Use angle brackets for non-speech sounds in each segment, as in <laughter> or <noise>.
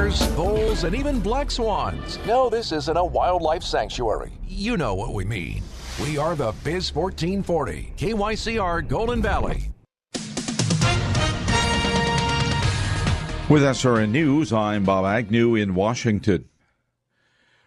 Bears, bulls, and even black swans. No, this isn't a wildlife sanctuary. You know what we mean. We are the Biz 1440, KYCR Golden Valley. With SRN News, I'm Bob Agnew in Washington.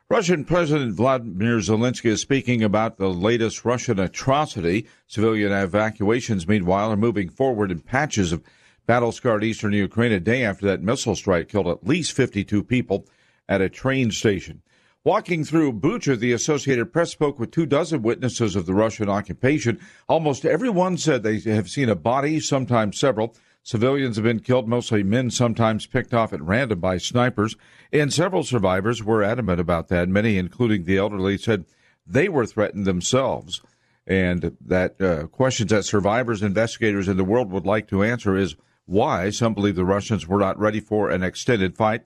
Russian President Volodymyr Zelensky is speaking about the latest Russian atrocity. Civilian evacuations, meanwhile, are moving forward in patches of battle scarred eastern Ukraine a day after that missile strike killed at least 52 people at a train station. Walking through Bucha, the Associated Press spoke with two dozen witnesses of the Russian occupation. Almost everyone said they have seen a body, sometimes several. Civilians have been killed, mostly men, sometimes picked off at random by snipers. And several survivors were adamant about that. Many, including the elderly, said they were threatened themselves. And that uh, questions that survivors, investigators in the world would like to answer is why some believe the Russians were not ready for an extended fight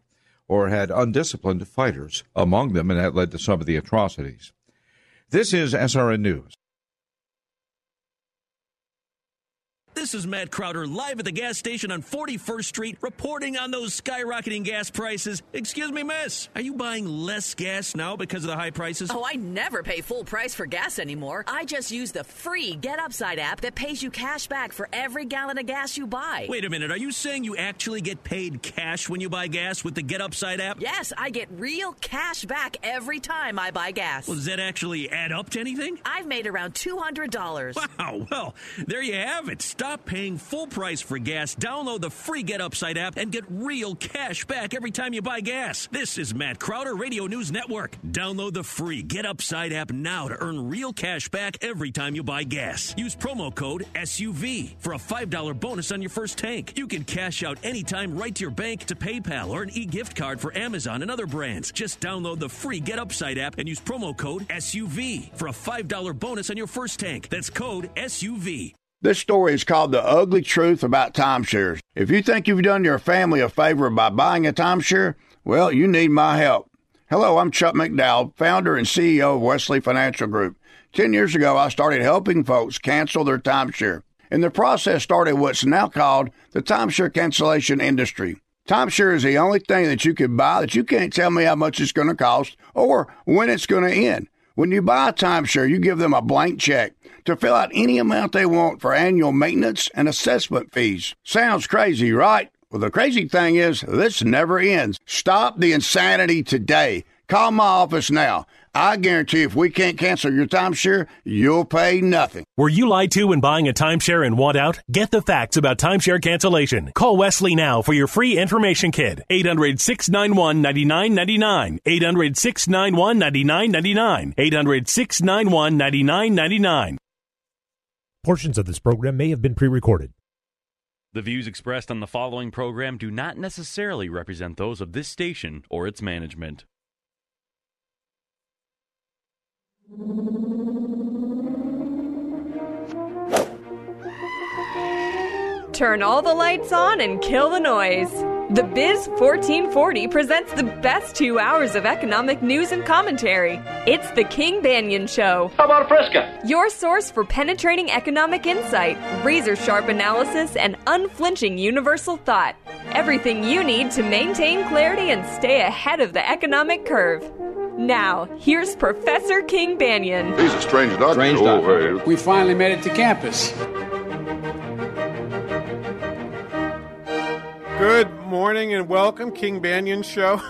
or had undisciplined fighters among them, and that led to some of the atrocities. This is SRN News. This is Matt Crowder live at the gas station on 41st Street reporting on those skyrocketing gas prices. Excuse me, miss. Are you buying less gas now because of the high prices? Oh, I never pay full price for gas anymore. I just use the free Get Upside app that pays you cash back for every gallon of gas you buy. Wait a minute. Are you saying you actually get paid cash when you buy gas with the Get Upside app? Yes, I get real cash back every time I buy gas. Well, does that actually add up to anything? I've made around $200. Wow. Well, there you have it. Stop Stop paying full price for gas. Download the free Get Upside app and get real cash back every time you buy gas. This is Matt Crowder, Radio News Network. Download the free Get Upside app now to earn real cash back every time you buy gas. Use promo code SUV for a $5 bonus on your first tank. You can cash out anytime right to your bank, to PayPal, or an e gift card for Amazon and other brands. Just download the free Get Upside app and use promo code SUV for a $5 bonus on your first tank. That's code SUV. This story is called The Ugly Truth About Timeshares. If you think you've done your family a favor by buying a timeshare, well, you need my help. Hello, I'm Chuck McDowell, founder and CEO of Wesley Financial Group. Ten years ago, I started helping folks cancel their timeshare. In the process started what's now called the timeshare cancellation industry. Timeshare is the only thing that you can buy that you can't tell me how much it's going to cost or when it's going to end. When you buy a timeshare, you give them a blank check to fill out any amount they want for annual maintenance and assessment fees. Sounds crazy, right? Well, the crazy thing is, this never ends. Stop the insanity today. Call my office now. I guarantee if we can't cancel your timeshare, you'll pay nothing. Were you lied to when buying a timeshare and want out? Get the facts about timeshare cancellation. Call Wesley now for your free information kit. 800 691 9999. 800 691 9999. 800 691 9999. Portions of this program may have been pre recorded. The views expressed on the following program do not necessarily represent those of this station or its management. Turn all the lights on and kill the noise. The Biz 1440 presents the best two hours of economic news and commentary. It's the King Banaian Show. How about a Fresca? Your source for penetrating economic insight, razor sharp analysis, and unflinching universal thought. Everything you need to maintain clarity and stay ahead of the economic curve. Now, here's Professor King Banaian. He's a strange doctor. Strange doctor. We finally made it to campus. Good morning and welcome, King Banaian Show.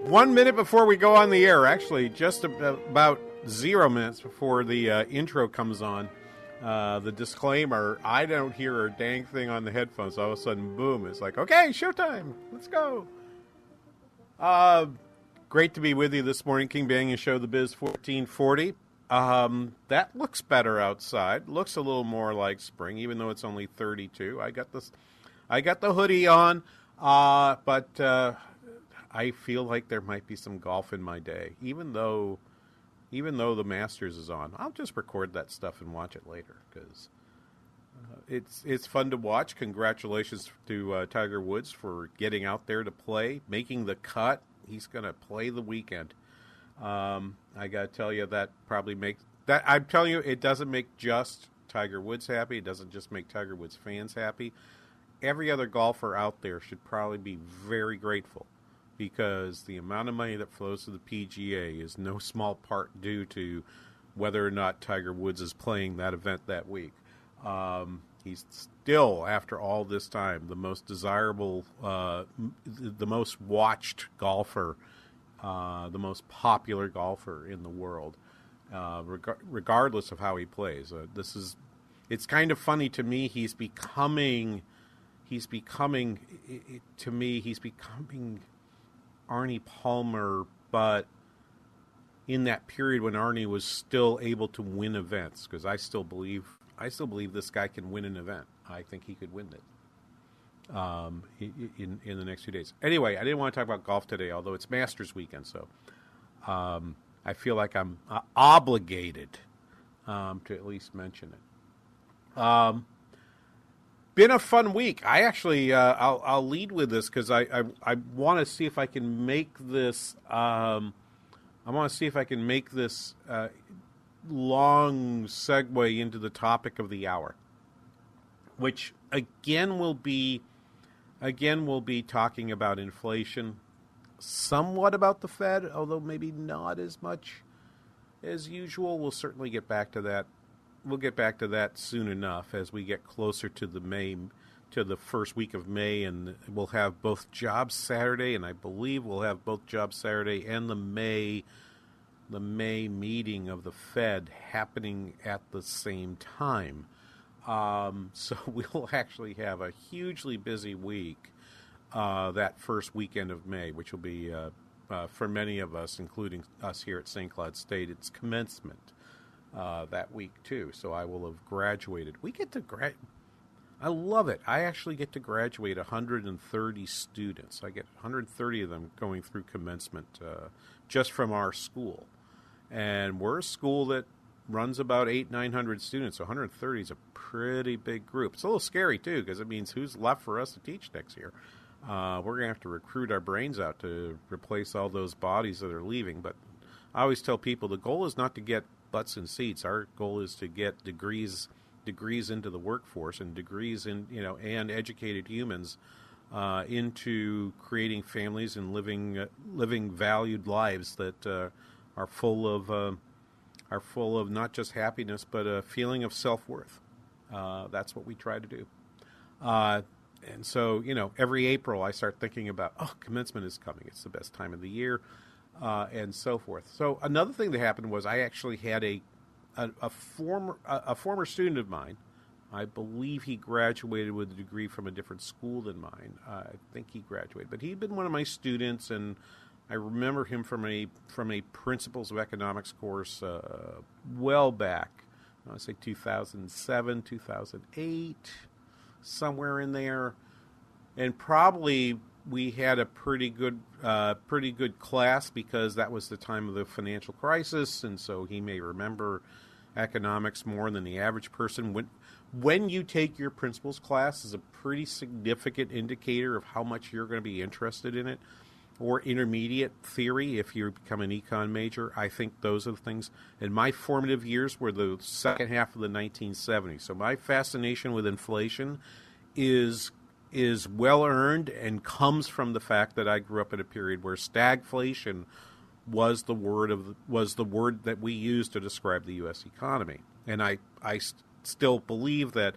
One minute before we go on the air, actually, just about zero minutes before the uh, intro comes on, uh, the disclaimer I don't hear a dang thing on the headphones. All of a sudden, boom, it's like, okay, showtime, let's go. Uh, Great to be with you this morning, King Banaian Show, the Biz 1440. Um, that looks better outside. Looks a little more like spring, even though it's only 32. I got this, I got the hoodie on. Uh, but uh, I feel like there might be some golf in my day, even though, even though the Masters is on. I'll just record that stuff and watch it later because uh, it's it's fun to watch. Congratulations to uh, Tiger Woods for getting out there to play, making the cut. He's going to play the weekend. Um, I got to tell you that probably makes that. I'm telling you, it doesn't make just Tiger Woods happy. It doesn't just make Tiger Woods fans happy. Every other golfer out there should probably be very grateful because the amount of money that flows to the PGA is no <laughs> small part due to whether or not Tiger Woods is playing that event that week. Um, he's still, after all this time, the most desirable, uh, the most watched golfer, uh, the most popular golfer in the world, uh, reg- regardless of how he plays. Uh, this is, it's kind of funny to me. He's becoming, he's becoming, to me, he's becoming Arnie Palmer, but in that period when Arnie was still able to win events, because I still believe I still believe this guy can win an event. I think he could win it um, in in the next few days. Anyway, I didn't want to talk about golf today, although it's Masters weekend, so um, I feel like I'm uh, obligated um, to at least mention it. Been a fun week. I actually uh, I'll, I'll lead with this because I I, I want to see if I can make this. Um, I want to see if I can make this uh, long segue into the topic of the hour, which again will be again we'll be talking about inflation, somewhat about the Fed, although maybe not as much as usual. We'll certainly get back to that. We'll get back to that soon enough as we get closer to the May to the first week of May, and we'll have both Jobs Saturday, and I believe we'll have both Jobs Saturday and the May the May meeting of the Fed happening at the same time. Um, <laughs> so we'll actually have a hugely busy week uh, that first weekend of May, which will be, uh, uh, for many of us, including us here at St. Cloud State, it's commencement uh, that week too. So I will have graduated. We get to grad. I love it. I actually get to graduate 130 students. I get 130 of them going through commencement uh, just from our school and we're a school that runs about eight nine hundred students. So 130 is a pretty big group. It's a little scary too because it means who's left for us to teach next year. Uh, we're gonna have to recruit our brains out to replace all those bodies that are leaving. But I always tell people the goal is not to get butts in seats. Our goal is to get degrees degrees into the workforce and degrees in you know and educated humans uh, into creating families and living uh, living valued lives that uh, are full of uh, are full of not just happiness but a feeling of self worth. Uh, that's what we try to do. Uh, and so, you know, every April I start thinking about, oh, commencement is coming. It's the best time of the year, uh, and so forth. So another thing that happened was I actually had a a, a former a, a, former student of mine. I believe he graduated with a degree from a different school than mine. I think he graduated, but he'd been one of my students and I remember him from a from a Principles of Economics course uh, well back. I say 2007, 2008, somewhere in there, and probably we had a pretty good uh, pretty good class because that was the time of the financial crisis, and so he may remember economics more than the average person. When when you take your principles class is a pretty significant indicator of how much you're going to be interested in it or intermediate theory if you become an econ major. I think those are the things. And my formative years were the second half of the 1970s. So my fascination with inflation is is well earned and comes from the fact that I grew up in a period where stagflation was the word of was the word that we used to describe the U.S. economy. And I I st- still believe that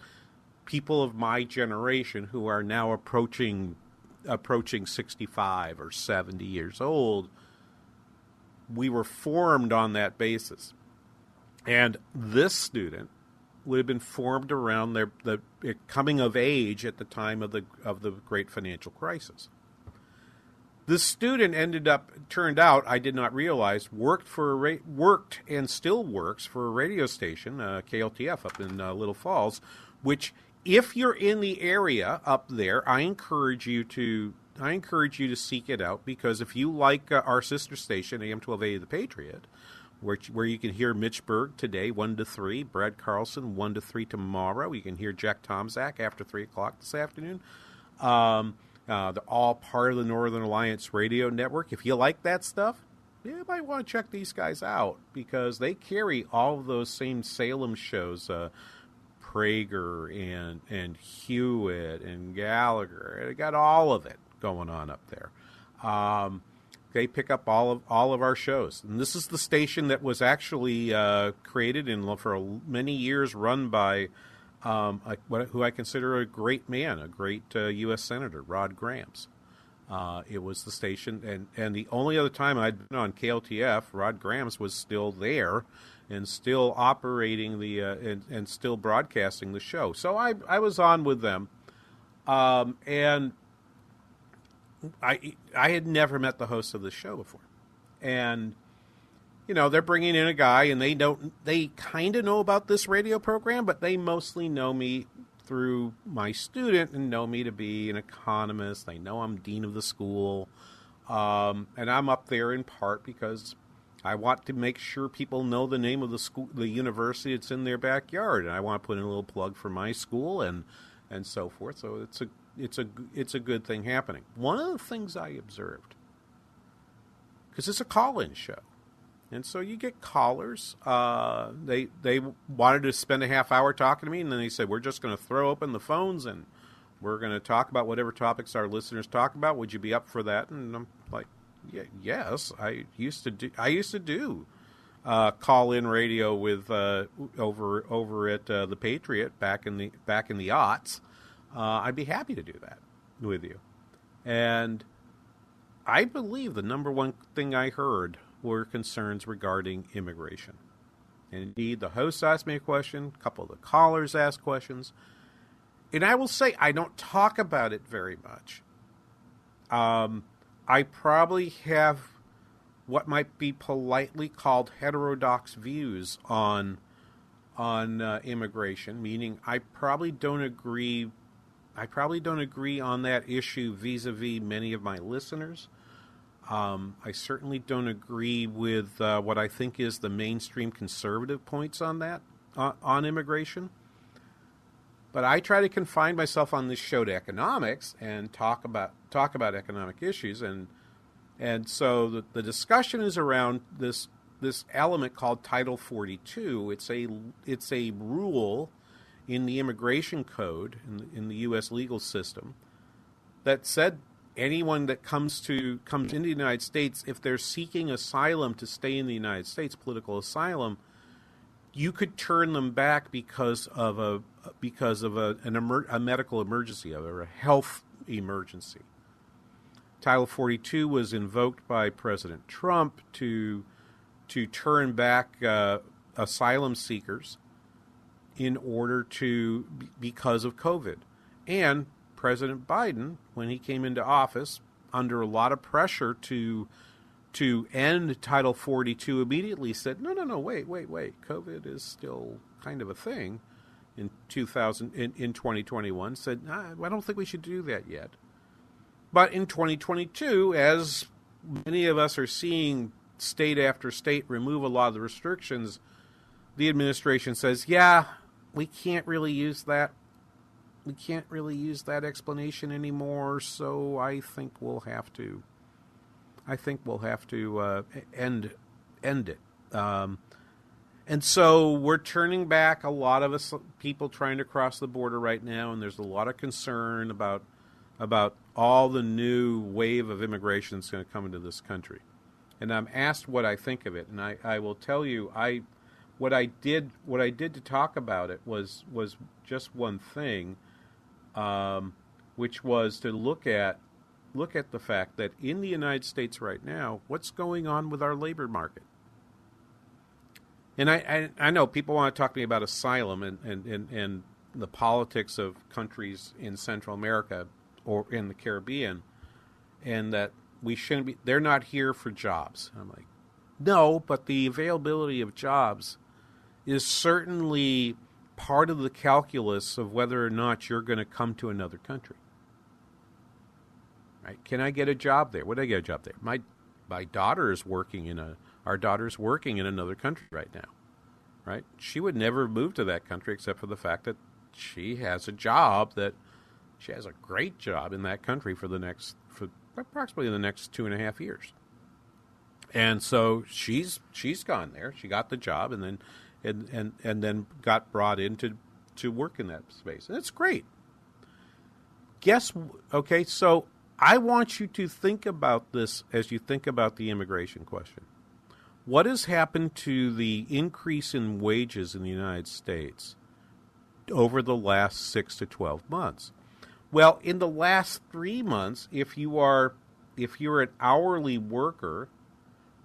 people of my generation who are now approaching approaching 65 or 70 years old, we were formed on that basis. And this student would have been formed around their the coming of age at the time of the of the great financial crisis. The student ended up turned out I did not realize worked for a ra- worked and still works for a radio station uh, KLTF up in uh, Little Falls, which if you're in the area up there, I encourage you to I encourage you to seek it out because if you like uh, our sister station, AM1280 The Patriot, where, where you can hear Mitch Berg today, 1 to 3, Brad Carlson, 1 to 3 tomorrow. You can hear Jack Tomczak after 3 o'clock this afternoon. Um, uh, they're all part of the Northern Alliance Radio Network. If you like that stuff, you might want to check these guys out because they carry all of those same Salem shows. Uh, Prager and and Hewitt and Gallagher. They got all of it going on up there. Um, they pick up all of all of our shows, and this is the station that was actually uh, created and for many years run by um, a, what, who I consider a great man, a great uh, U.S. senator, Rod Grams. Uh, it was the station, and, and the only other time I'd been on KLTF, Rod Grams was still there and still operating the uh, and, and still broadcasting the show. So I I was on with them, um, and I I had never met the host of the show before, and you know they're bringing in a guy, and they don't they kind of know about this radio program, but they mostly know me through my student and know me to be an economist. They know I'm dean of the school, um, and I'm up there in part because I want to make sure people know the name of the school, the university that's in their backyard, and I want to put in a little plug for my school and and so forth. So it's a it's a it's a good thing happening. One of the things I observed, because it's a call-in show, and so you get callers. Uh, they they wanted to spend a half hour talking to me, and then they said we're just going to throw open the phones and we're going to talk about whatever topics our listeners talk about. Would you be up for that? And I'm like, yeah, yes. I used to do. I used to do uh, call in radio with uh, over over at uh, the Patriot back in the back in the aughts uh, I'd be happy to do that with you. And I believe the number one thing I heard were concerns regarding immigration. And indeed, the host asked me a question, a couple of the callers asked questions. And I will say, I don't talk about it very much. Um, I probably have what might be politely called heterodox views on on uh, immigration, meaning I probably don't agree I probably don't agree on that issue vis a vis many of my listeners. Um, I certainly don't agree with uh, what I think is the mainstream conservative points on that, uh, on immigration. But I try to confine myself on this show to economics and talk about talk about economic issues, and and so the, the discussion is around this this element called Title 42. It's a it's a rule in the immigration code in the, in the U.S. legal system that said anyone that comes to comes into the United States, if they're seeking asylum to stay in the United States, political asylum, you could turn them back because of a because of a, an emer- a medical emergency or a health emergency. Title 42 was invoked by President Trump to to turn back uh, asylum seekers in order to because of COVID. And President Biden, when he came into office, under a lot of pressure to to end Title 42, immediately said, "No, no, no, wait, wait, wait. COVID is still kind of a thing." In 2000, in, in 2021, said, nah, "I don't think we should do that yet." But in 2022, as many of us are seeing state after state remove a lot of the restrictions, the administration says, "Yeah, we can't really use that. We can't really use that explanation anymore. So I think we'll have to. I think we'll have to uh, end end it. Um, and so we're turning back a lot of us people trying to cross the border right now, and there's a lot of concern about about all the new wave of immigration that's going to come into this country. And I'm asked what I think of it, and I, I will tell you I what I did what I did to talk about it was was just one thing, um, which was to look at look at the fact that in the United States right now, what's going on with our labor market? And I, I, I know people want to talk to me about asylum and, and, and, and the politics of countries in Central America or in the Caribbean, and that we shouldn't be. They're not here for jobs. I'm like, no, but the availability of jobs is certainly part of the calculus of whether or not you're going to come to another country. Right? Can I get a job there? Would I get a job there? My my daughter is working in a our daughter's working in another country right now. Right? She would never move to that country except for the fact that she has a job that she has a great job in that country for the next for approximately the next two and a half years. And so she's she's gone there. She got the job and then and and, and then got brought in to, to work in that space. And it's great. Guess okay, so I want you to think about this as you think about the immigration question. What has happened to the increase in wages in the United States over the last six to 12 months? Well, in the last three months, if you are if you're an hourly worker,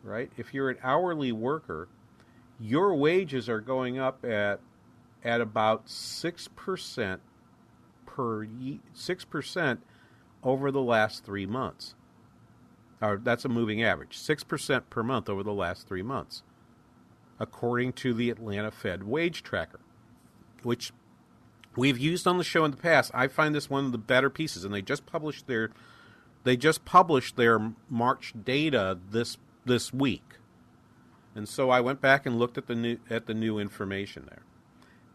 right? If you're an hourly worker, your wages are going up at at about six percent per six percent over the last three months. Or that's a moving average, six percent per month over the last three months, according to the Atlanta Fed wage tracker, which we've used on the show in the past. I find this one of the better pieces, and they just published their they just published their March data this this week, and so I went back and looked at the new at the new information there,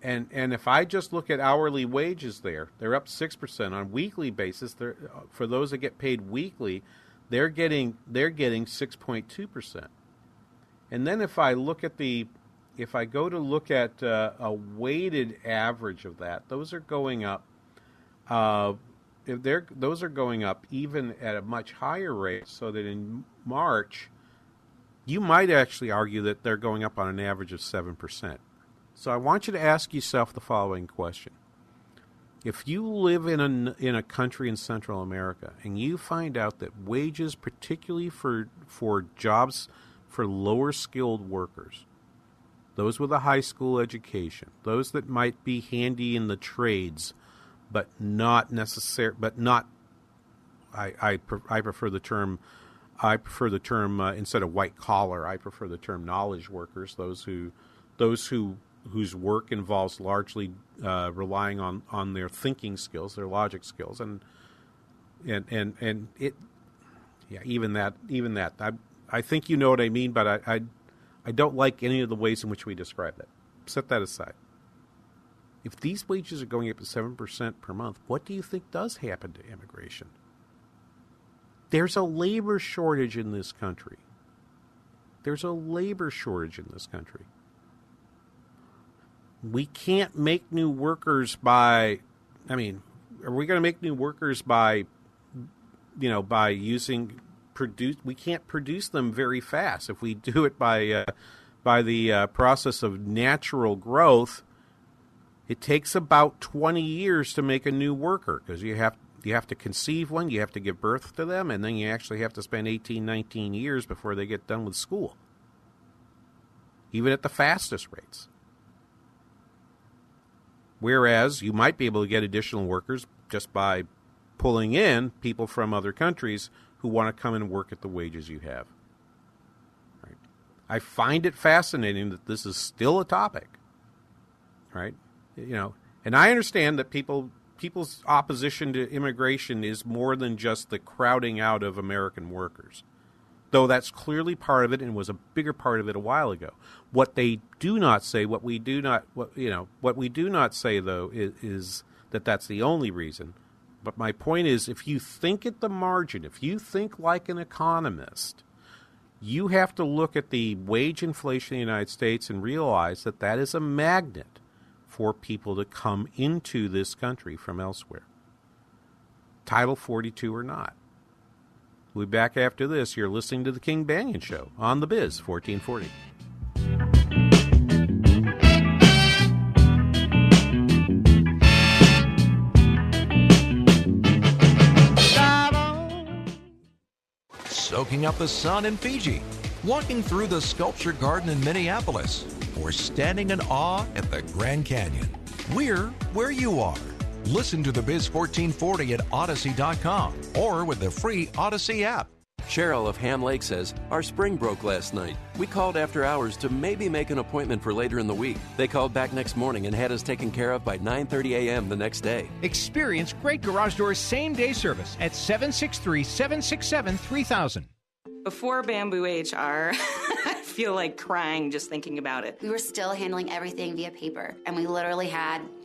and and if I just look at hourly wages there, they're up six percent on weekly basis. They're, for those that get paid weekly, they're getting they're getting six point two percent, and then if I look at the if I go to look at uh, a weighted average of that, those are going up. Uh, if they're those are going up even at a much higher rate, so that in March, you might actually argue that they're going up on an average of seven percent. So I want you to ask yourself the following question: If you live in a in a country in Central America and you find out that wages, particularly for for jobs for lower skilled workers, those with a high school education, those that might be handy in the trades, but not necessary, but not. I I, I prefer the term. I prefer the term uh, instead of white collar. I prefer the term knowledge workers. Those who, those who whose work involves largely uh, relying on, on their thinking skills, their logic skills, and and and and it, yeah, even that, even that. I I think you know what I mean, but I, I I don't like any of the ways in which we describe it. Set that aside. If these wages are going up to 7% per month, what do you think does happen to immigration? There's a labor shortage in this country. There's a labor shortage in this country. We can't make new workers by, I mean, are we going to make new workers by, you know, by using produce we can't produce them very fast if we do it by uh, by the uh, process of natural growth it takes about 20 years to make a new worker because you have you have to conceive one you have to give birth to them and then you actually have to spend 18 19 years before they get done with school even at the fastest rates whereas you might be able to get additional workers just by pulling in people from other countries who want to come and work at the wages you have. Right? I find it fascinating that this is still a topic. Right? You know, and I understand that people people's opposition to immigration is more than just the crowding out of American workers. Though that's clearly part of it and was a bigger part of it a while ago. What they do not say, what we do not what you know, what we do not say though is, is that that's the only reason but my point is if you think at the margin, if you think like an economist, you have to look at the wage inflation in the United States and realize that that is a magnet for people to come into this country from elsewhere. Title 42 or not. We'll be back after this. You're listening to The King Banaian Show on The Biz 1440. soaking up the sun in Fiji, walking through the sculpture garden in Minneapolis, or standing in awe at the Grand Canyon. We're where you are. Listen to the Biz 1440 at Audacy.com or with the free Audacy app. Cheryl of Ham Lake says, Our spring broke last night. We called after hours to maybe make an appointment for later in the week. They called back next morning and had us taken care of by 9.30 a.m. the next day. Experience great garage doors same day service at 763 767 3000. Before Bamboo HR, <laughs> <laughs> I feel like crying just thinking about it. We were still handling everything via paper, and we literally had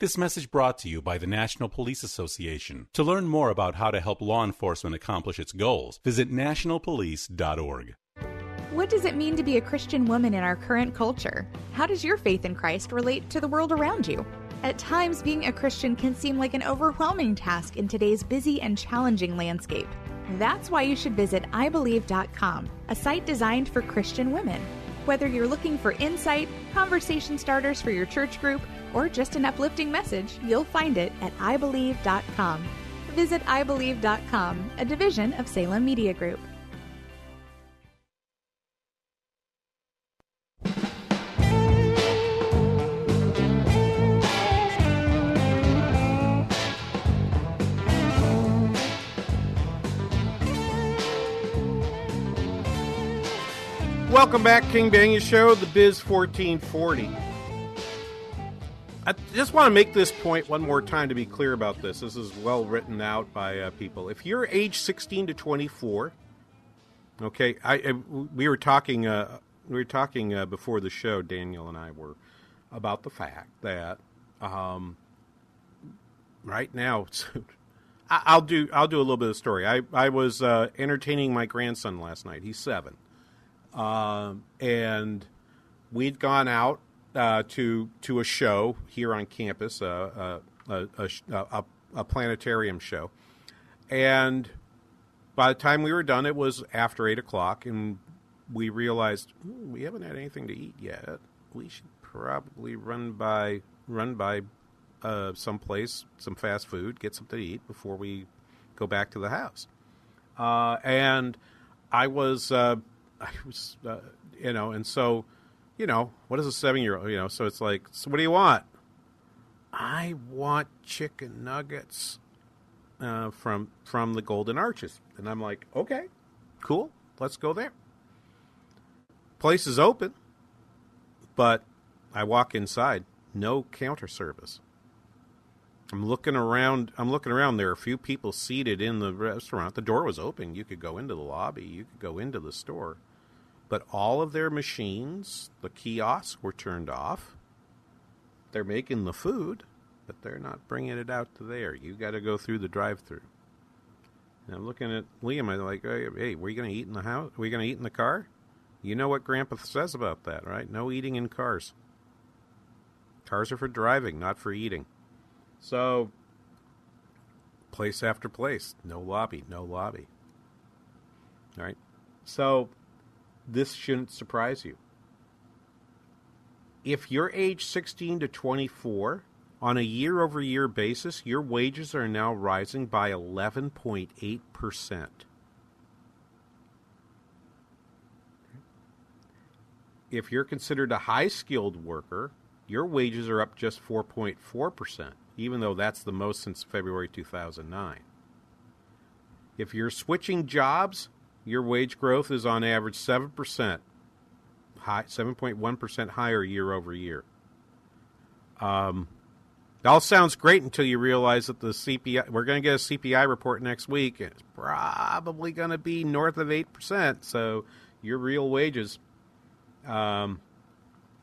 This message brought to you by the National Police Association. To learn more about how to help law enforcement accomplish its goals, visit nationalpolice.org. What does it mean to be a Christian woman in our current culture? How does your faith in Christ relate to the world around you? At times, being a Christian can seem like an overwhelming task in today's busy and challenging landscape. That's why you should visit iBelieve.com, a site designed for Christian women. Whether you're looking for insight, conversation starters for your church group, or just an uplifting message, you'll find it at iBelieve.com. Visit iBelieve.com, a division of Salem Media Group. Welcome back, King Banaian Show, the Biz 1440. I just want to make this point one more time to be clear about this. This is well written out by uh, people. If you're age 16 to 24, okay, I, I we were talking uh, we were talking uh, before the show. Daniel and I were about the fact that um, right now. <laughs> I'll do. I'll do a little bit of story. I I was uh, entertaining my grandson last night. He's seven, um, and we'd gone out uh, to to a show here on campus, uh, uh a, a, a, a, planetarium show, and by the time we were done, it was after eight o'clock, and we realized we haven't had anything to eat yet. We should probably run by run by uh, someplace, some fast food, get something to eat before we go back to the house. Uh, and I was, uh, I was, uh, you know, and so, you know, what is a seven year old? You know, so it's like, so what do you want? I want chicken nuggets uh, from from the Golden Arches, and I'm like, okay, cool, let's go there. Place is open, but I walk inside, no counter service. I'm looking around. I'm looking around. There are a few people seated in the restaurant. The door was open. You could go into the lobby. You could go into the store. But all of their machines, the kiosks, were turned off. They're making the food, but they're not bringing it out to there. You got to go through the drive-through. And I'm looking at Liam. I'm like, hey, were going to eat in the house? Are we going to eat in the car? You know what Grandpa says about that, right? No eating in cars. Cars are for driving, not for eating. So, place after place, no lobby, no lobby. All right. So this shouldn't surprise you. If you're age 16 to 24, on a year over year basis, your wages are now rising by 11.8%. If you're considered a high skilled worker, your wages are up just 4.4%, even though that's the most since February 2009. If you're switching jobs, your wage growth is on average 7%, high, 7.1% higher year over year. Um, it all sounds great until you realize that the CPI, we're going to get a CPI report next week. And it's probably going to be north of 8%. So your real wages, um,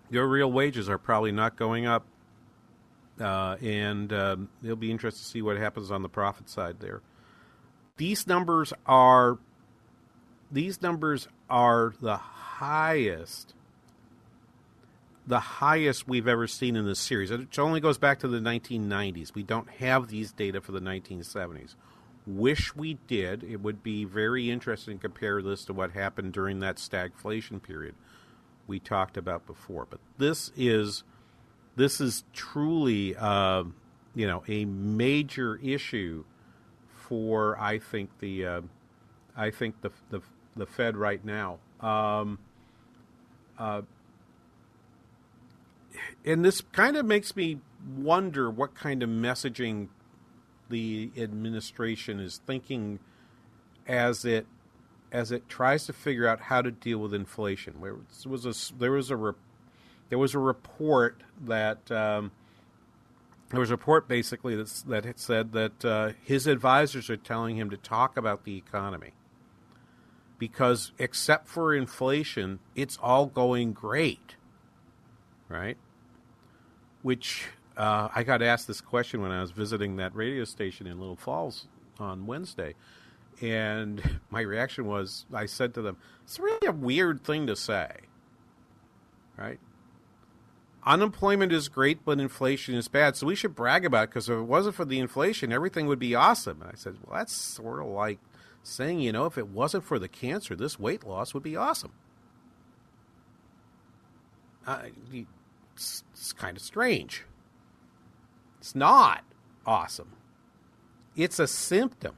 your real wages are probably not going up. Uh, and um, it'll be interesting to see what happens on the profit side there. These numbers are these numbers are the highest the highest we've ever seen in this series. It only goes back to the 1990s. We don't have these data for the 1970s. Wish we did. It would be very interesting to compare this to what happened during that stagflation period we talked about before. But this is this is truly uh, you know a major issue for I think the uh, I think the, the the Fed right now. Um, uh, and this kind of makes me wonder what kind of messaging the administration is thinking as it as it tries to figure out how to deal with inflation. There was a there was a there was a report that um, there was a report basically that said that uh, his advisors are telling him to talk about the economy because except for inflation, it's all going great, right? Which uh, I got asked this question when I was visiting that radio station in Little Falls on Wednesday. And <laughs> my reaction was I said to them, it's really a weird thing to say, right? Unemployment is great, but inflation is bad. So we should brag about it because if it wasn't for the inflation, everything would be awesome. And I said, well, that's sort of like saying, you know, if it wasn't for the cancer, this weight loss would be awesome. Uh, it's, it's kind of strange. It's not awesome. It's a symptom.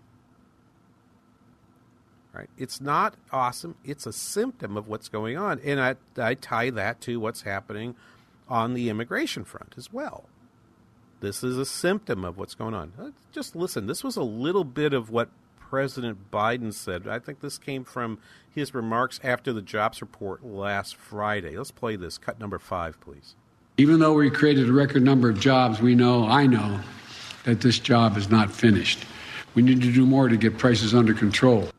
Right? It's not awesome. It's a symptom of what's going on. And I, I tie that to what's happening on the immigration front as well. This is a symptom of what's going on. Uh, just listen, this was a little bit of what President Biden said. I think this came from his remarks after the jobs report last Friday. Let's play this. Cut number five, please. Even though we created a record number of jobs, we know, I know, that this job is not finished. We need to do more to get prices under control.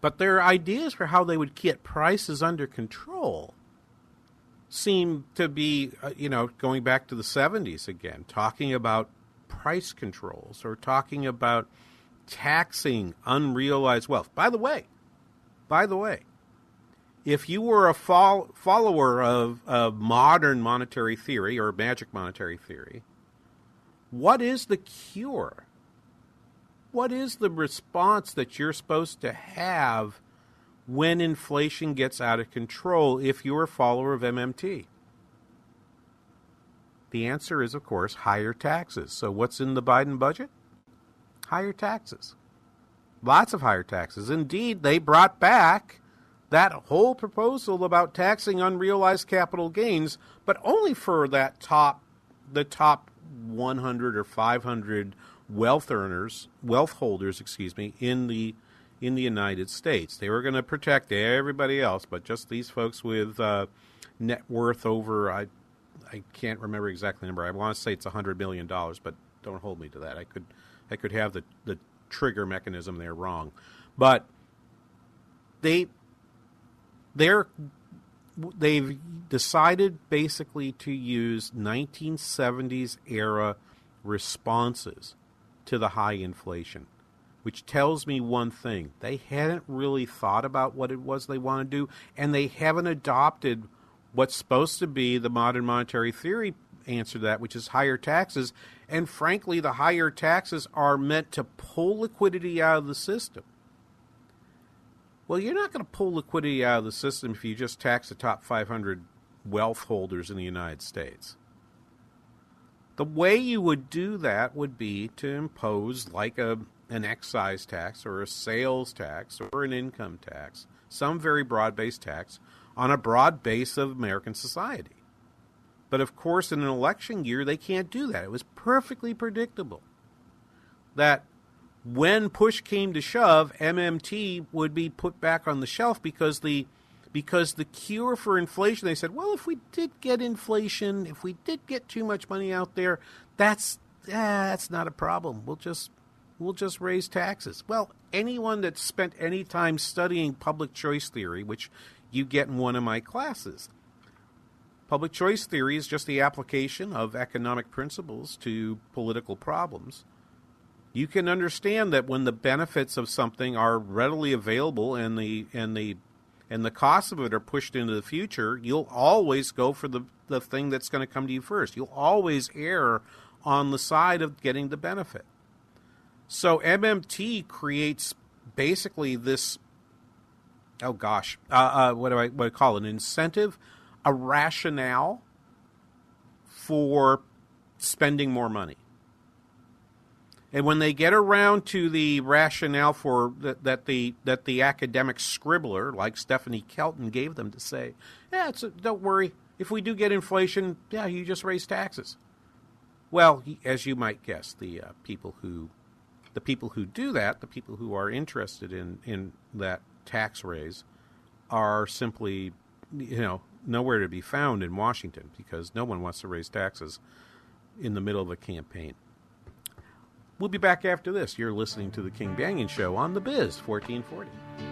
But their ideas for how they would get prices under control seem to be, uh, you know, going back to the 70s again, talking about price controls or talking about taxing unrealized wealth. By the way, by the way, if you were a fol- follower of, of modern monetary theory or magic monetary theory, what is the cure? What is the response that you're supposed to have when inflation gets out of control if you're a follower of MMT? The answer is, of course, higher taxes. So, what's in the Biden budget? Higher taxes. Lots of higher taxes. Indeed, they brought back that whole proposal about taxing unrealized capital gains, but only for that top the top 100 or 500 wealth earners, wealth holders, excuse me, in the in the United States. They were going to protect everybody else, but just these folks with uh, net worth over I I can't remember exactly the number. I want to say it's 100 million dollars, but don't hold me to that. I could I could have the, the trigger mechanism there wrong. But they they're they've decided basically to use 1970s era responses to the high inflation, which tells me one thing. They hadn't really thought about what it was they want to do, and they haven't adopted what's supposed to be the modern monetary theory answer to that, which is higher taxes. And frankly, the higher taxes are meant to pull liquidity out of the system. Well, you're not going to pull liquidity out of the system if you just tax the top 500 wealth holders in the United States. The way you would do that would be to impose like a an excise tax or a sales tax or an income tax, some very broad-based tax on a broad base of American society. But of course, in an election year, they can't do that. It was perfectly predictable that when push came to shove, MMT would be put back on the shelf because the because the cure for inflation they said, well, if we did get inflation, if we did get too much money out there, that's eh, that's not a problem. We'll just we'll just raise taxes. Well, anyone that's spent any time studying public choice theory, which you get in one of my classes, public choice theory is just the application of economic principles to political problems you can understand that when the benefits of something are readily available and the and the and the costs of it are pushed into the future, you'll always go for the, the thing that's going to come to you first. You'll always err on the side of getting the benefit. So MMT creates basically this oh gosh, uh, uh, what do I what do I call it? An incentive, a rationale for spending more money. And when they get around to the rationale for that, that the that the academic scribbler like Stephanie Kelton gave them to say, yeah, a, don't worry, if we do get inflation, yeah, you just raise taxes. Well, as you might guess, the uh, people who the people who do that, the people who are interested in in that tax raise, are simply you know nowhere to be found in Washington because no one wants to raise taxes in the middle of a campaign. We'll be back after this. You're listening to The King Banaian Show on The Biz 1440.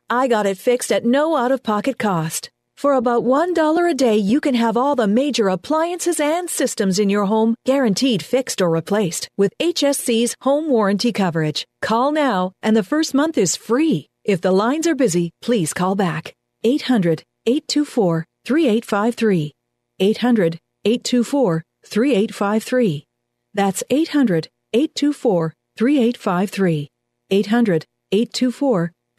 I got it fixed at no out of pocket cost. For about $1 a day, you can have all the major appliances and systems in your home guaranteed fixed or replaced with HSC's home warranty coverage. Call now, and the first month is free. If the lines are busy, please call back. 800 824 3853. 800 824 3853. That's 800 824 3853. 800 824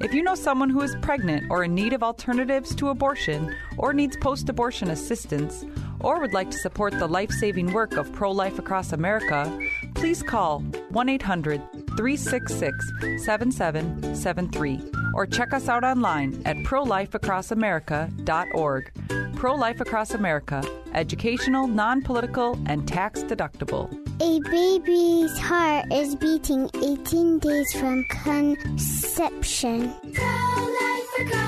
If you know someone who is pregnant or in need of alternatives to abortion, or needs post abortion assistance, or would like to support the life saving work of Pro Life Across America, please call 1 800 366 7773 or check us out online at prolifeacrossamerica.org. Pro Life Across America, educational, non political, and tax deductible. A baby's heart is beating 18 days from conception. Pro Life Across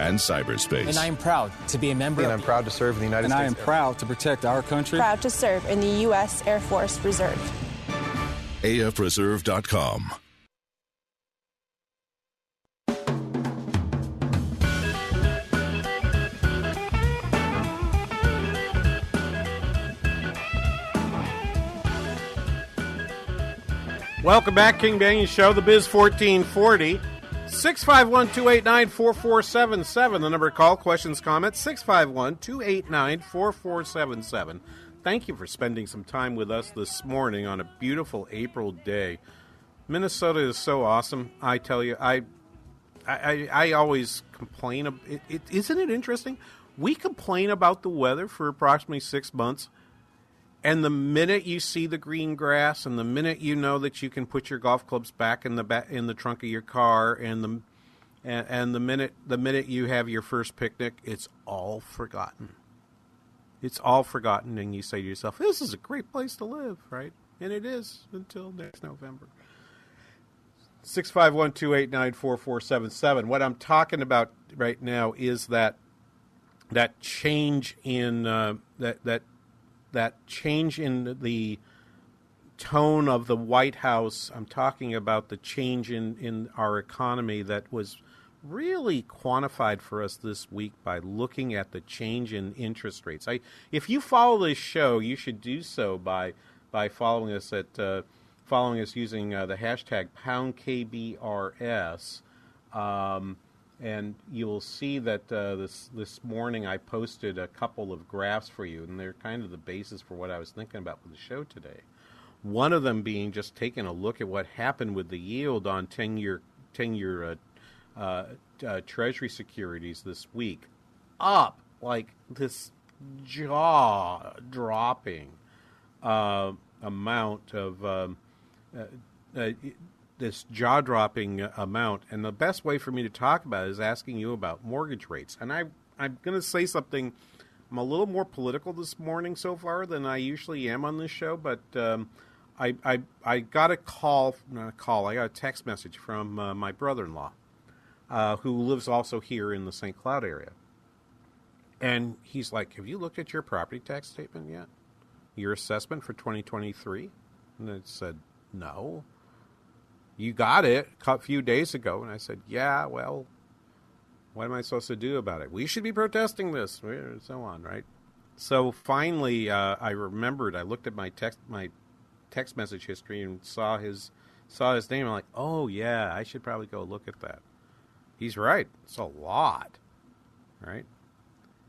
and cyberspace. And I am proud to be a member. And I'm proud to serve in the United and States. And I am proud to protect our country. Proud to serve in the U.S. Air Force Reserve. AFReserve.com. Welcome back, King Banaian Show, the Biz 1440. 651 289 4477, the number to call. Questions, comments, 651 289 4477. Thank you for spending some time with us this morning on a beautiful April day. Minnesota is so awesome. I tell you, I I, I always complain. It, it, isn't it interesting? We complain about the weather for approximately six months and the minute you see the green grass, and the minute you know that you can put your golf clubs back in the back, in the trunk of your car, and the and, and the minute the minute you have your first picnic, it's all forgotten. It's all forgotten, and you say to yourself, "This is a great place to live," right? And it is until next November. Six five one two eight nine four four seven seven. What I'm talking about right now is that that change in uh, that that that change in the tone of the White House. I'm talking about the change in, in our economy that was really quantified for us this week by looking at the change in interest rates. I, if you follow this show, you should do so by by following us at uh, following us using uh, the hashtag poundkbrs. Um, and you will see that uh, this this morning I posted a couple of graphs for you, and they're kind of the basis for what I was thinking about with the show today. One of them being just taking a look at what happened with the yield on ten year ten year uh, uh, uh, Treasury securities this week, up like this jaw dropping uh, amount of. Um, uh, this jaw dropping amount. And the best way for me to talk about it is asking you about mortgage rates. And I, I'm going to say something. I'm a little more political this morning so far than I usually am on this show, but um, I, I, I got a call, not a call, I got a text message from uh, my brother in law, uh, who lives also here in the St. Cloud area. And he's like, Have you looked at your property tax statement yet? Your assessment for 2023? And I said, No you got it a few days ago. And I said, yeah, well, what am I supposed to do about it? We should be protesting this, and so on, right? So finally, uh, I remembered. I looked at my text my text message history and saw his saw his name. I'm like, oh yeah, I should probably go look at that. He's right. It's a lot, right?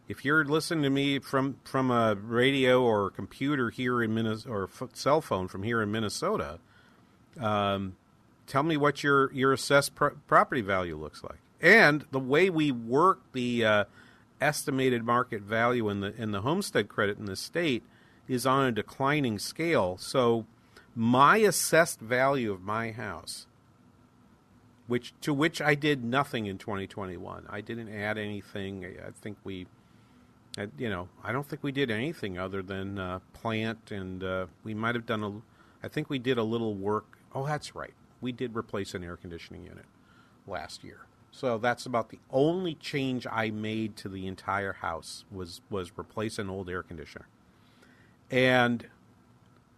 If you're listening to me from from a radio or computer here in Minnesota or f- cell phone from here in Minnesota, um, tell me what your your assessed property value looks like. And the way we work the uh, estimated market value in the in the homestead credit in the state is on a declining scale. So my assessed value of my house, which to which I did nothing in 2021. I didn't add anything. I think we, you know, I don't think we did anything other than uh, plant, and uh, we might have done a. I think we did a little work. Oh, that's right we did replace an air conditioning unit last year. So that's about the only change I made to the entire house was was replace an old air conditioner. And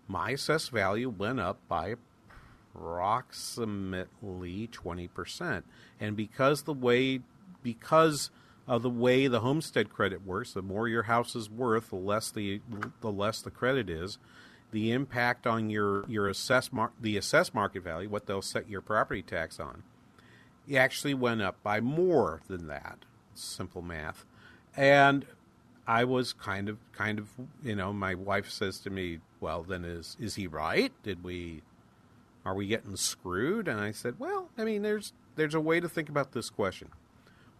my assessed value went up by approximately 20%. And because the way because of the way the homestead credit works, the more your house is worth, the less the the less the credit is the impact on your your assess mar- the assessed market value, what they'll set your property tax on, actually went up by more than that. Simple math, and I was kind of kind of you know my wife says to me, well then is is he right? Did we are we getting screwed? And I said, well, I mean there's there's a way to think about this question.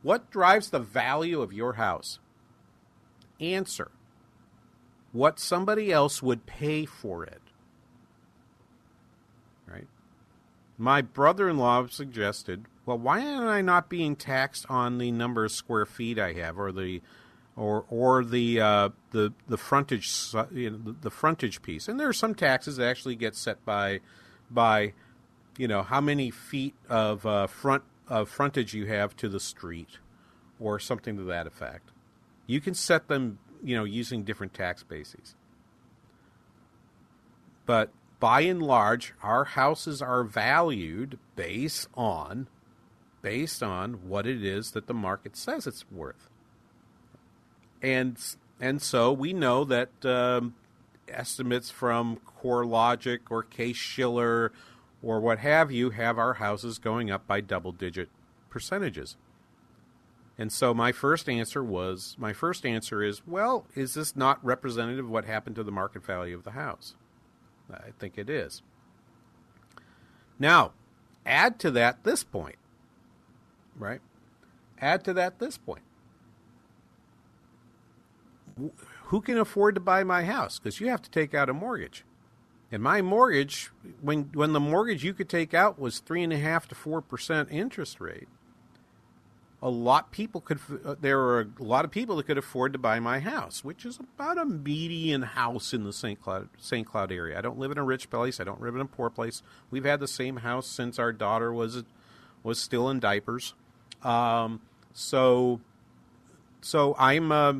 What drives the value of your house? Answer what somebody else would pay for it. Right? My brother in law suggested, well, why am I not being taxed on the number of square feet I have or the or or the uh, the the frontage you know, the frontage piece. And there are some taxes that actually get set by by you know, how many feet of uh, front of frontage you have to the street, or something to that effect. You can set them, you know, using different tax bases. But by and large, our houses are valued based on based on what it is that the market says it's worth. And and so we know that um, estimates from CoreLogic or Case Shiller or what have you have our houses going up by double digit percentages. And so my first answer was my first answer is, well, is this not representative of what happened to the market value of the house? I think it is. Now, add to that this point, right? Add to that this point. Who can afford to buy my house? Because you have to take out a mortgage. And my mortgage, when when the mortgage you could take out was three and a half to four percent interest rate, a lot people could uh, there were a lot of people that could afford to buy my house, which is about a median house in the St. Cloud St. Cloud area. I don't live in a rich place. I don't live in a poor place. We've had the same house since our daughter was was still in diapers. Um, so so I'm uh,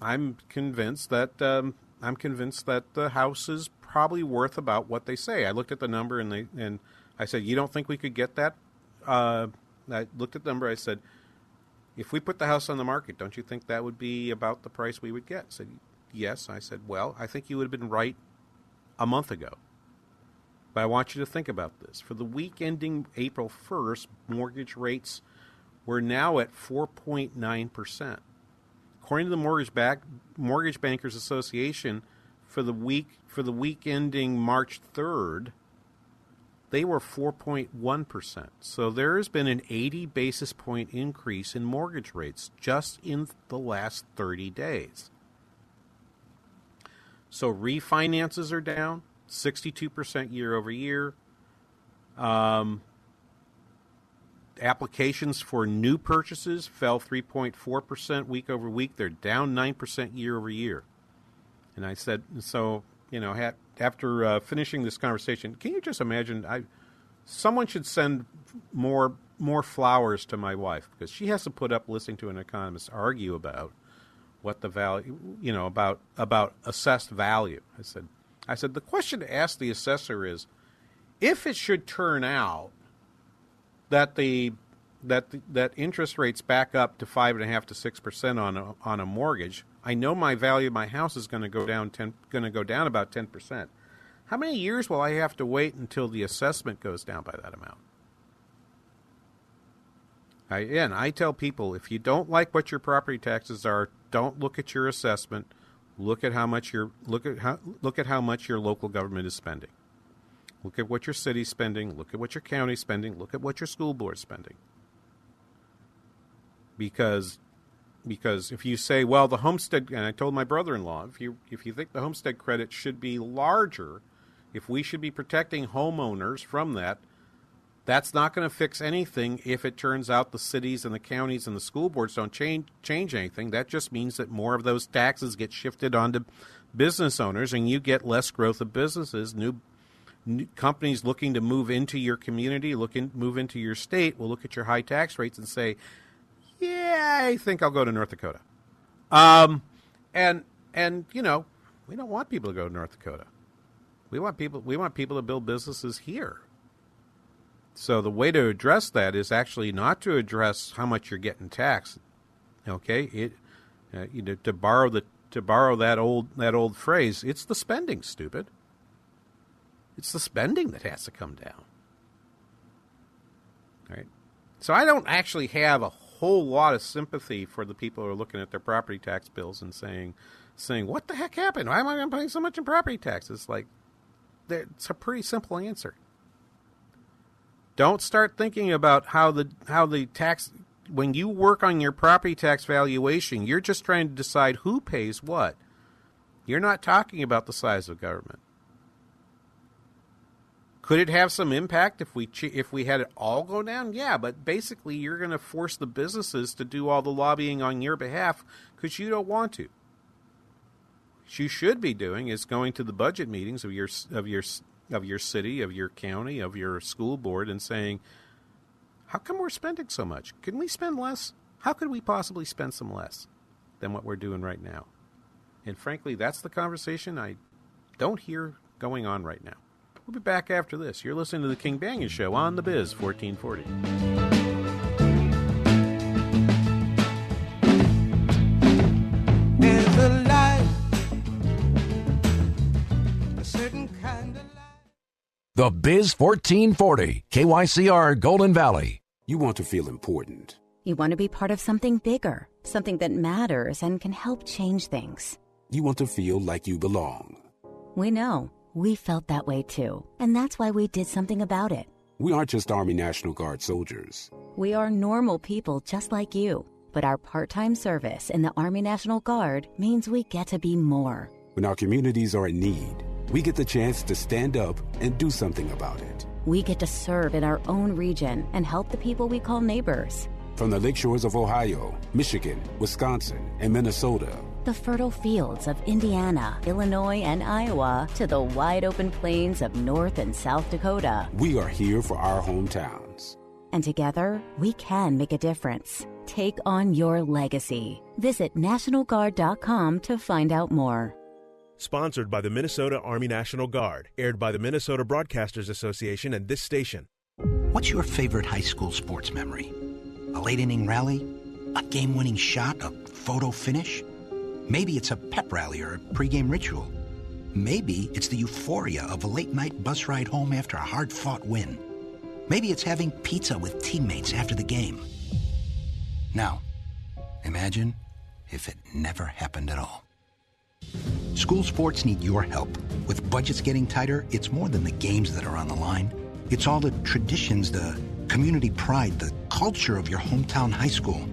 I'm convinced that um, I'm convinced that the house is probably worth about what they say. I looked at the number and they and I said, "You don't think we could get that?" Uh, I looked at the number. I said, if we put the house on the market, don't you think that would be about the price we would get? I said, yes. I said, well, I think you would have been right a month ago. But I want you to think about this. For the week ending April 1st, mortgage rates were now at 4.9%. According to the Mortgage, Back, Mortgage Bankers Association, for the week for the week ending March 3rd, they were 4.1%. So there has been an 80 basis point increase in mortgage rates just in the last 30 days. So refinances are down 62% year over year. Um, applications for new purchases fell 3.4% week over week. They're down 9% year over year. And I said, so, you know, after uh, finishing this conversation, can you just imagine? I someone should send more more flowers to my wife because she has to put up listening to an economist argue about what the value, you know, about about assessed value. I said, I said the question to ask the assessor is, if it should turn out that the that the, that interest rates back up to five and a half to six percent on a, on a mortgage, I know my value of my house is going to go down ten going to go down about ten percent. How many years will I have to wait until the assessment goes down by that amount? I, again, I tell people if you don't like what your property taxes are, don't look at your assessment. Look at how much your look at how look at how much your local government is spending. Look at what your city's spending. Look at what your county's spending. Look at what your school board's spending. Because because if you say, well, the homestead, and I told my brother-in-law, if you if you think the homestead credit should be larger, if we should be protecting homeowners from that, that's not going to fix anything if it turns out the cities and the counties and the school boards don't change change anything. That just means that more of those taxes get shifted onto business owners, and you get less growth of businesses. New, new companies looking to move into your community, looking move into your state, will look at your high tax rates and say, yeah, I think I'll go to North Dakota. Um, and and you know, we don't want people to go to North Dakota. We want people we want people to build businesses here. So the way to address that is actually not to address how much you're getting taxed. Okay, it uh, you know to borrow the to borrow that old that old phrase, it's the spending, stupid. It's the spending that has to come down. Right? So I don't actually have a whole lot of sympathy for the people who are looking at their property tax bills and saying, saying, "What the heck happened? Why am I paying so much in property taxes?" Like, it's a pretty simple answer. Don't start thinking about how the how the tax when you work on your property tax valuation, you're just trying to decide who pays what. You're not talking about the size of government. Could it have some impact if we if we had it all go down? Yeah, but basically you're going to force the businesses to do all the lobbying on your behalf because you don't want to. What you should be doing is going to the budget meetings of your of your of your city, of your county, of your school board, and saying, "How come we're spending so much? Can we spend less? How could we possibly spend some less than what we're doing right now?" And frankly, that's the conversation I don't hear going on right now. We'll be back after this. You're listening to the King Banaian Show on the Biz 1440. The Biz 1440, KYCR Golden Valley. You want to feel important. You want to be part of something bigger, something that matters and can help change things. You want to feel like you belong. We know. We felt that way too. And that's why we did something about it. We aren't just Army National Guard soldiers. We are normal people just like you. But our part time service in the Army National Guard means we get to be more. When our communities are in need, we get the chance to stand up and do something about it. We get to serve in our own region and help the people we call neighbors. From the lakeshores of Ohio, Michigan, Wisconsin, and Minnesota, the fertile fields of Indiana, Illinois, and Iowa, to the wide open plains of North and South Dakota, we are here for our hometowns. And together, we can make a difference. Take on your legacy. Visit NationalGuard.com to find out more. Sponsored by the Minnesota Army National Guard. Aired by the Minnesota Broadcasters Association and this station. What's your favorite high school sports memory? A late inning rally? A game winning shot? A photo finish? Maybe it's a pep rally or a pregame ritual. Maybe it's the euphoria of a late night bus ride home after a hard fought win. Maybe it's having pizza with teammates after the game. Now, imagine if it never happened at all. School sports need your help. With budgets getting tighter, it's more than the games that are on the line. It's all the traditions, the community pride, the culture of your hometown high school.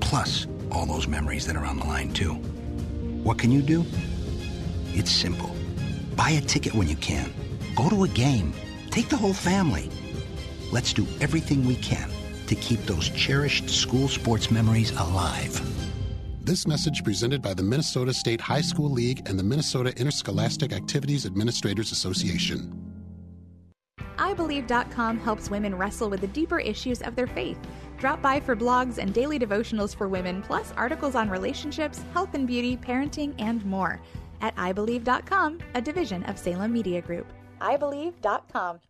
Plus, all those memories that are on the line, too. What can you do? It's simple. Buy a ticket when you can. Go to a game. Take the whole family. Let's do everything we can to keep those cherished school sports memories alive. This message presented by the Minnesota State High School League and the Minnesota Interscholastic Activities Administrators Association. iBelieve.com helps women wrestle with the deeper issues of their faith. Drop by for blogs and daily devotionals for women, plus articles on relationships, health and beauty, parenting, and more. At iBelieve.com, a division of Salem Media Group. iBelieve.com.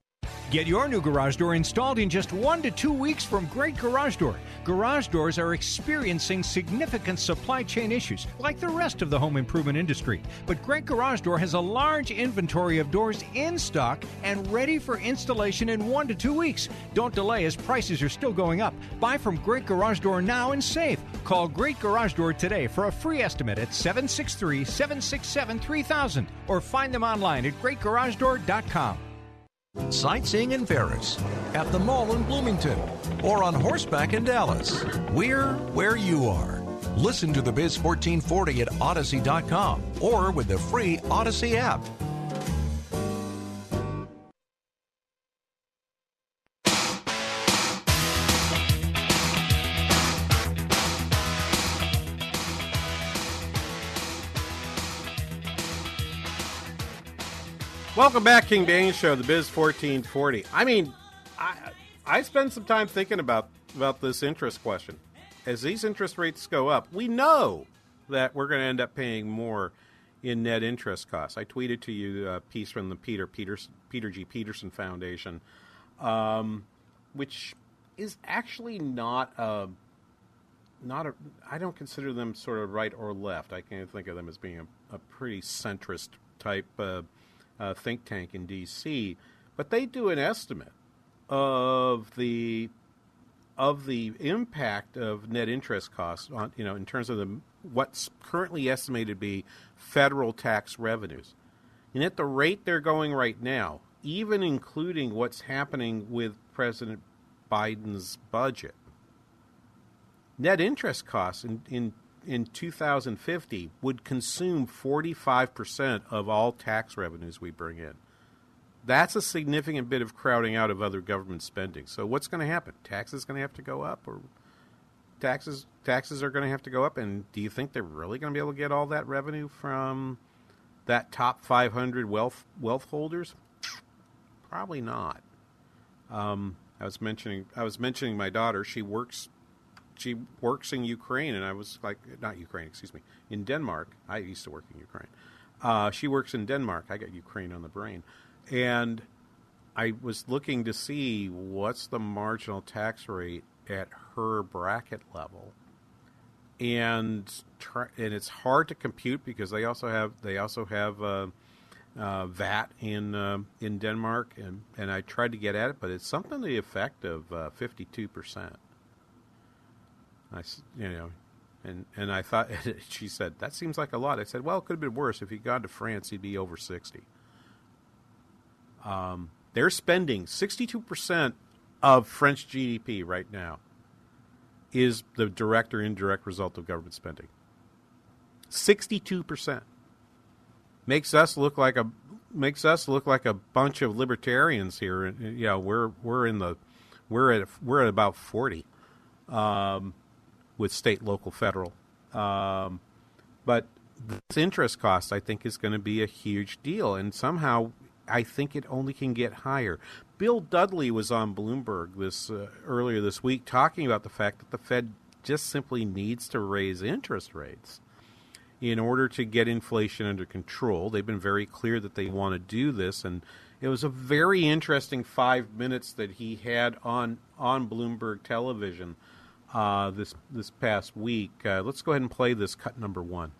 Get your new garage door installed in just one to two weeks from Great Garage Door. Garage doors are experiencing significant supply chain issues, like the rest of the home improvement industry. But Great Garage Door has a large inventory of doors in stock and ready for installation in one to two weeks. Don't delay as prices are still going up. Buy from Great Garage Door now and save. Call Great Garage Door today for a free estimate at 763 767 3000 or find them online at greatgaragedoor.com. Sightseeing in Ferris, at the mall in Bloomington, or on horseback in Dallas. We're where you are. Listen to the Biz 1440 at Audacy.com or with the free Odyssey app. Welcome back, King Banaian Show, the Biz 1440. I mean, I I spent some time thinking about about this interest question. As these interest rates go up, we know that we're going to end up paying more in net interest costs. I tweeted to you a piece from the Peter Peterson, Peter G. Peterson Foundation, um, which is actually not a not a. I don't consider them sort of right or left. I can think of them as being a, a pretty centrist type. Uh, uh, think tank in D.C., but they do an estimate of the of the impact of net interest costs on you know in terms of the what's currently estimated to be federal tax revenues, and at the rate they're going right now, even including what's happening with President Biden's budget, net interest costs in, in in 2050 would consume 45% of all tax revenues we bring in. That's a significant bit of crowding out of other government spending. So what's going to happen? Taxes going to have to go up or taxes taxes are going to have to go up and do you think they're really going to be able to get all that revenue from that top 500 wealth wealth holders? Probably not. Um, I was mentioning I was mentioning my daughter. She works she works in Ukraine, and I was like, not Ukraine, excuse me, in Denmark. I used to work in Ukraine. Uh, she works in Denmark. I got Ukraine on the brain, and I was looking to see what's the marginal tax rate at her bracket level, and and it's hard to compute because they also have they also have. Uh, uh, VAT in uh, in Denmark, and, and I tried to get at it, but it's something to the effect of uh, fifty two percent. I you know, and and I thought <laughs> she said that seems like a lot. I said, well, it could have been worse. If he'd gone to France, he'd be over sixty. Um, they're spending sixty two percent of French GDP right now is the direct or indirect result of government spending. Sixty two percent makes us look like a makes us look like a bunch of libertarians here. Yeah, we're we're in the we're at we're at about forty um, with state, local, federal. Um, but this interest cost, I think, is going to be a huge deal, and somehow I think it only can get higher. Bill Dudley was on Bloomberg this uh, earlier this week talking about the fact that the Fed just simply needs to raise interest rates in order to get inflation under control. They've been very clear that they want to do this, and it was a very interesting five minutes that he had on on Bloomberg television uh, this this past week. Uh, let's go ahead and play this cut number one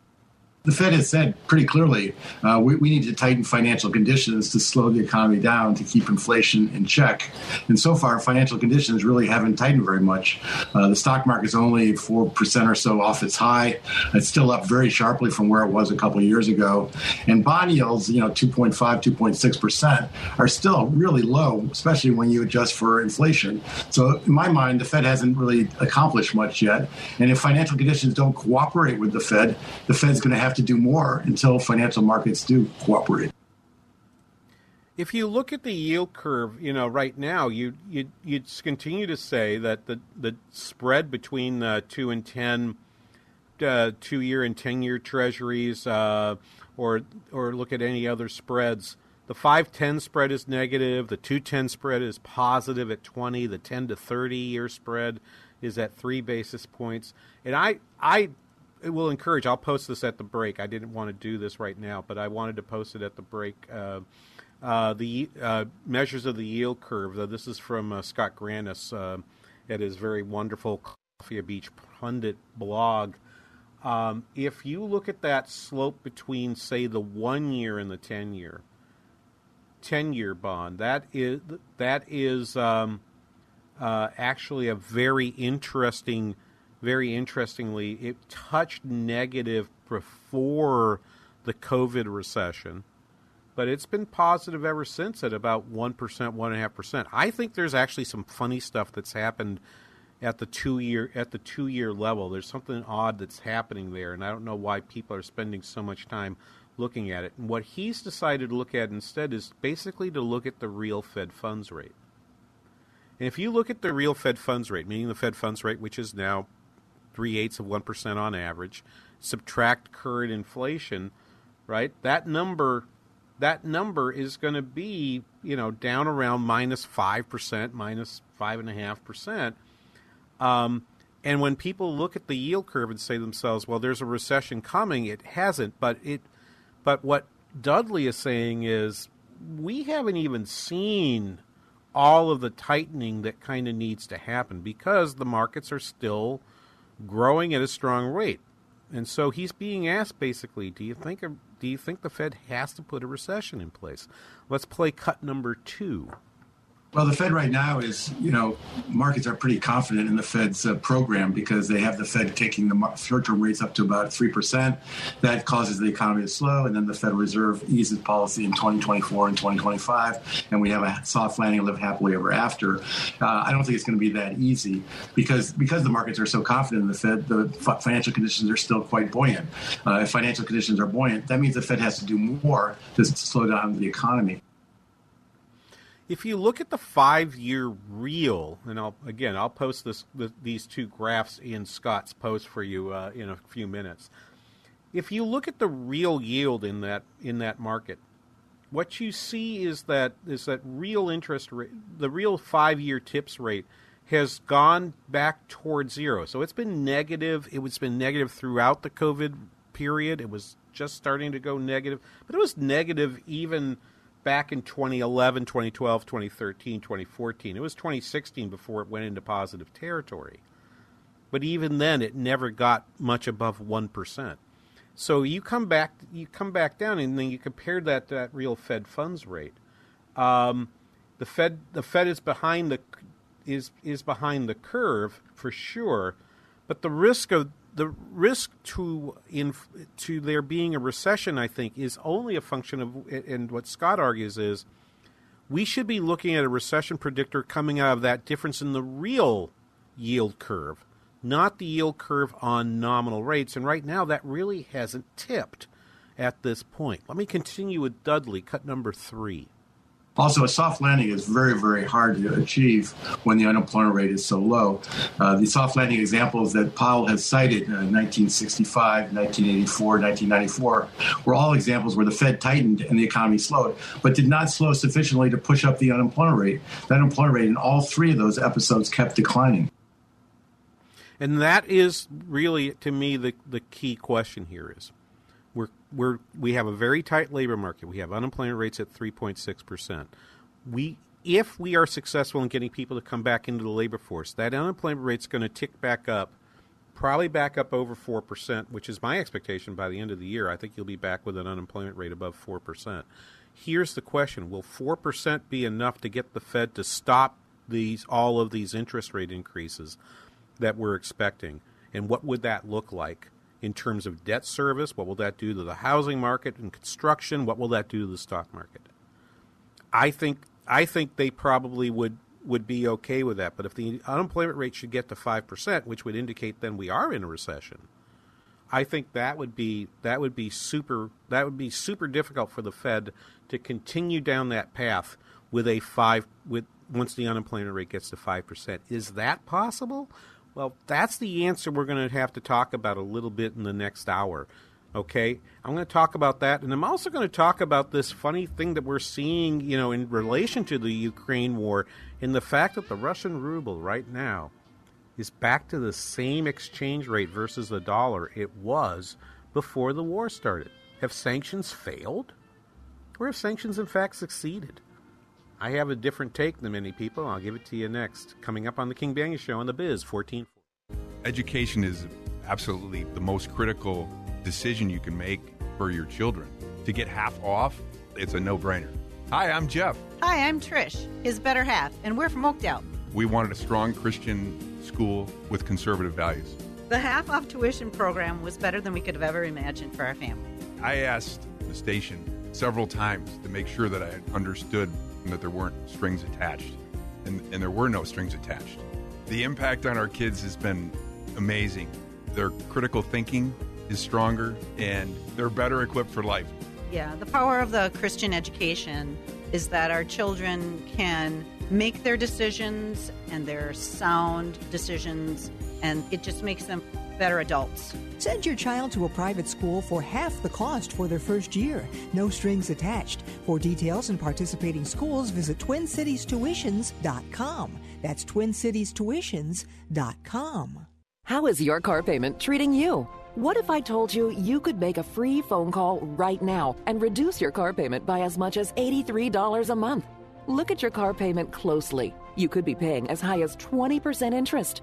the Fed has said pretty clearly uh, we, we, need to tighten financial conditions to slow the economy down to keep inflation in check. And so far, financial conditions really haven't tightened very much. Uh, the stock market is only 4% or so off its high. It's still up very sharply from where it was a couple of years ago. And bond yields, you know, 2.5, 2.6%, are still really low, especially when you adjust for inflation. So, in my mind, the Fed hasn't really accomplished much yet. And if financial conditions don't cooperate with the Fed, the Fed's going to have have to do more until financial markets do cooperate. If you look at the yield curve, you know, right now, you you you continue to say that the the spread between the two and ten, uh, two year and ten year treasuries, uh, or or look at any other spreads. The five ten spread is negative. The two ten spread is positive at twenty. The ten to thirty year spread is at three basis points. And I I will encourage. I'll post this at the break. I didn't want to do this right now, but I wanted to post it at the break. Uh, uh, the uh, measures of the yield curve. this is from uh, Scott Grannis uh, at his very wonderful Calafia Beach Pundit blog. Um, if you look at that slope between, say, the one year and the ten year, ten year bond, that is that is um, actually a very interesting very interestingly, it touched negative before the COVID recession, but it's been positive ever since at about 1%, 1.5%. I think there's actually some funny stuff that's happened at the two year at the two year level. There's something odd that's happening there, and I don't know why people are spending so much time looking at it. And what he's decided to look at instead is basically to look at the real Fed funds rate. And if you look at the real Fed funds rate, meaning the Fed funds rate, which is now three eighths of one percent on average. Subtract current inflation, right? That number, that number is going to be you know down around minus five percent, minus five and a half percent. Um, and when people look at the yield curve and say to themselves, "Well, there's a recession coming," it hasn't. But it, but what Dudley is saying is, we haven't even seen all of the tightening that kind of needs to happen because the markets are still growing at a strong rate. And so he's being asked basically, do you think do you think the Fed has to put a recession in place? Let's play cut number 2. Well, the Fed right now is, you know, markets are pretty confident in the Fed's uh, program because they have the Fed taking the short-term rates up to about three percent. That causes the economy to slow, and then the Federal Reserve eases policy in 2024 and 2025, and we have a soft landing and live happily ever after. Uh, I don't think it's going to be that easy because because the markets are so confident in the Fed, the financial conditions are still quite buoyant. Uh, if financial conditions are buoyant, that means the Fed has to do more to slow down the economy if you look at the five-year real, and I'll again I'll post this the, these two graphs in Scott's post for you uh, in a few minutes. If you look at the real yield in that in that market, what you see is that is that real interest rate, the real five year tips rate has gone back towards zero. So it's been negative. It was been negative throughout the COVID period. It was just starting to go negative, but it was negative even back in 2011, 2012, 2013, 2014. It was 2016 before it went into positive territory. But even then, it never got much above 1%. So you come back, you come back down, and then you compare that to that real Fed funds rate. Um, the Fed, the Fed is behind the is is behind the curve for sure, but the risk of the risk to in to there being a recession, I think, is only a function of and what Scott argues is we should be looking at a recession predictor coming out of that difference in the real yield curve, not the yield curve on nominal rates. And right now, that really hasn't tipped at this point. Let me continue with Dudley, cut number three. Also, a soft landing is very, very hard to achieve when the unemployment rate is so low. Uh, the soft landing examples that Powell has cited, uh, 1965, 1984, 1994, were all examples where the Fed tightened and the economy slowed, but did not slow sufficiently to push up the unemployment rate. The unemployment rate in all three of those episodes kept declining. And that is really, to me, the, the key question here is we're we're we have a very tight labor market. We have unemployment rates at 3.6 percent. We if we are successful in getting people to come back into the labor force, that unemployment rate is going to tick back up, probably back up over four percent, which is my expectation by the end of the year. I think you'll be back with an unemployment rate above four percent. Here's the question: Will four percent be enough to get the Fed to stop these all of these interest rate increases that we're expecting? And what would that look like? In terms of debt service? What will that do to the housing market and construction? What will that do to the stock market? I think I think they probably would would be okay with that. But if the unemployment rate should get to five percent, which would indicate then we are in a recession, I think that would be that would be super that would be super difficult for the Fed to continue down that path with a five with once the unemployment rate gets to five percent. Is that possible? Well, that's the answer we're going to have to talk about a little bit in the next hour. Okay, I'm going to talk about that, and I'm also going to talk about this funny thing that we're seeing, you know, in relation to the Ukraine war, in the fact that the Russian ruble right now is back to the same exchange rate versus the dollar it was before the war started. Have sanctions failed, or have sanctions in fact succeeded? I have a different take than many people. I'll give it to you next. Coming up on the King Banaian Show on the Biz 14. Education is absolutely the most critical decision you can make for your children. To get half off, it's a no brainer. Hi, I'm Jeff. Hi, I'm Trish, his better half, and we're from Oakdale. We wanted a strong Christian school with conservative values. The half off tuition program was better than we could have ever imagined for our family. I asked the station several times to make sure that I understood that there weren't strings attached. And, and there were no strings attached. The impact on our kids has been amazing. Their critical thinking is stronger and they're better equipped for life. Yeah, the power of the Christian education is that our children can make their decisions and their sound decisions, and it just makes them better adults. Send your child to a private school for half the cost for their first year. No strings attached. For details and participating schools, visit TwinCitiesTuitions.com. That's TwinCitiesTuitions.com. How is your car payment treating you? What if I told you you could make a free phone call right now and reduce your car payment by as much as $83 a month? Look at your car payment closely. You could be paying as high as 20% interest.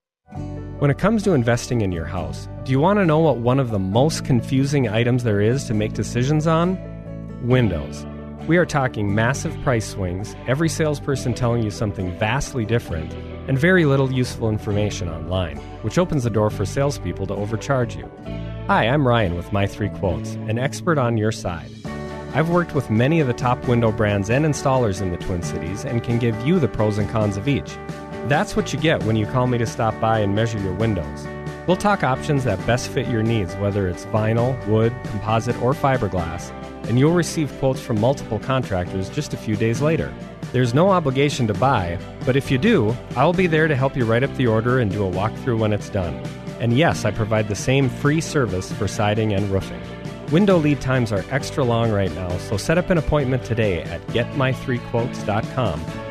When it comes to investing in your house, do you want to know what one of the most confusing items there is to make decisions on? windows. We are talking massive price swings, every salesperson telling you something vastly different, and very little useful information online, which opens the door for salespeople to overcharge you. Hi, I'm Ryan with My Three Quotes, an expert on your side. I've worked with many of the top window brands and installers in the Twin Cities and can give you the pros and cons of each. That's what you get when you call me to stop by and measure your windows. We'll talk options that best fit your needs, whether it's vinyl, wood, composite, or fiberglass, and you'll receive quotes from multiple contractors just a few days later. There's no obligation to buy, but if you do, I'll be there to help you write up the order and do a walkthrough when it's done. And yes, I provide the same free service for siding and roofing. Window lead times are extra long right now, so set up an appointment today at getmy3quotes.com.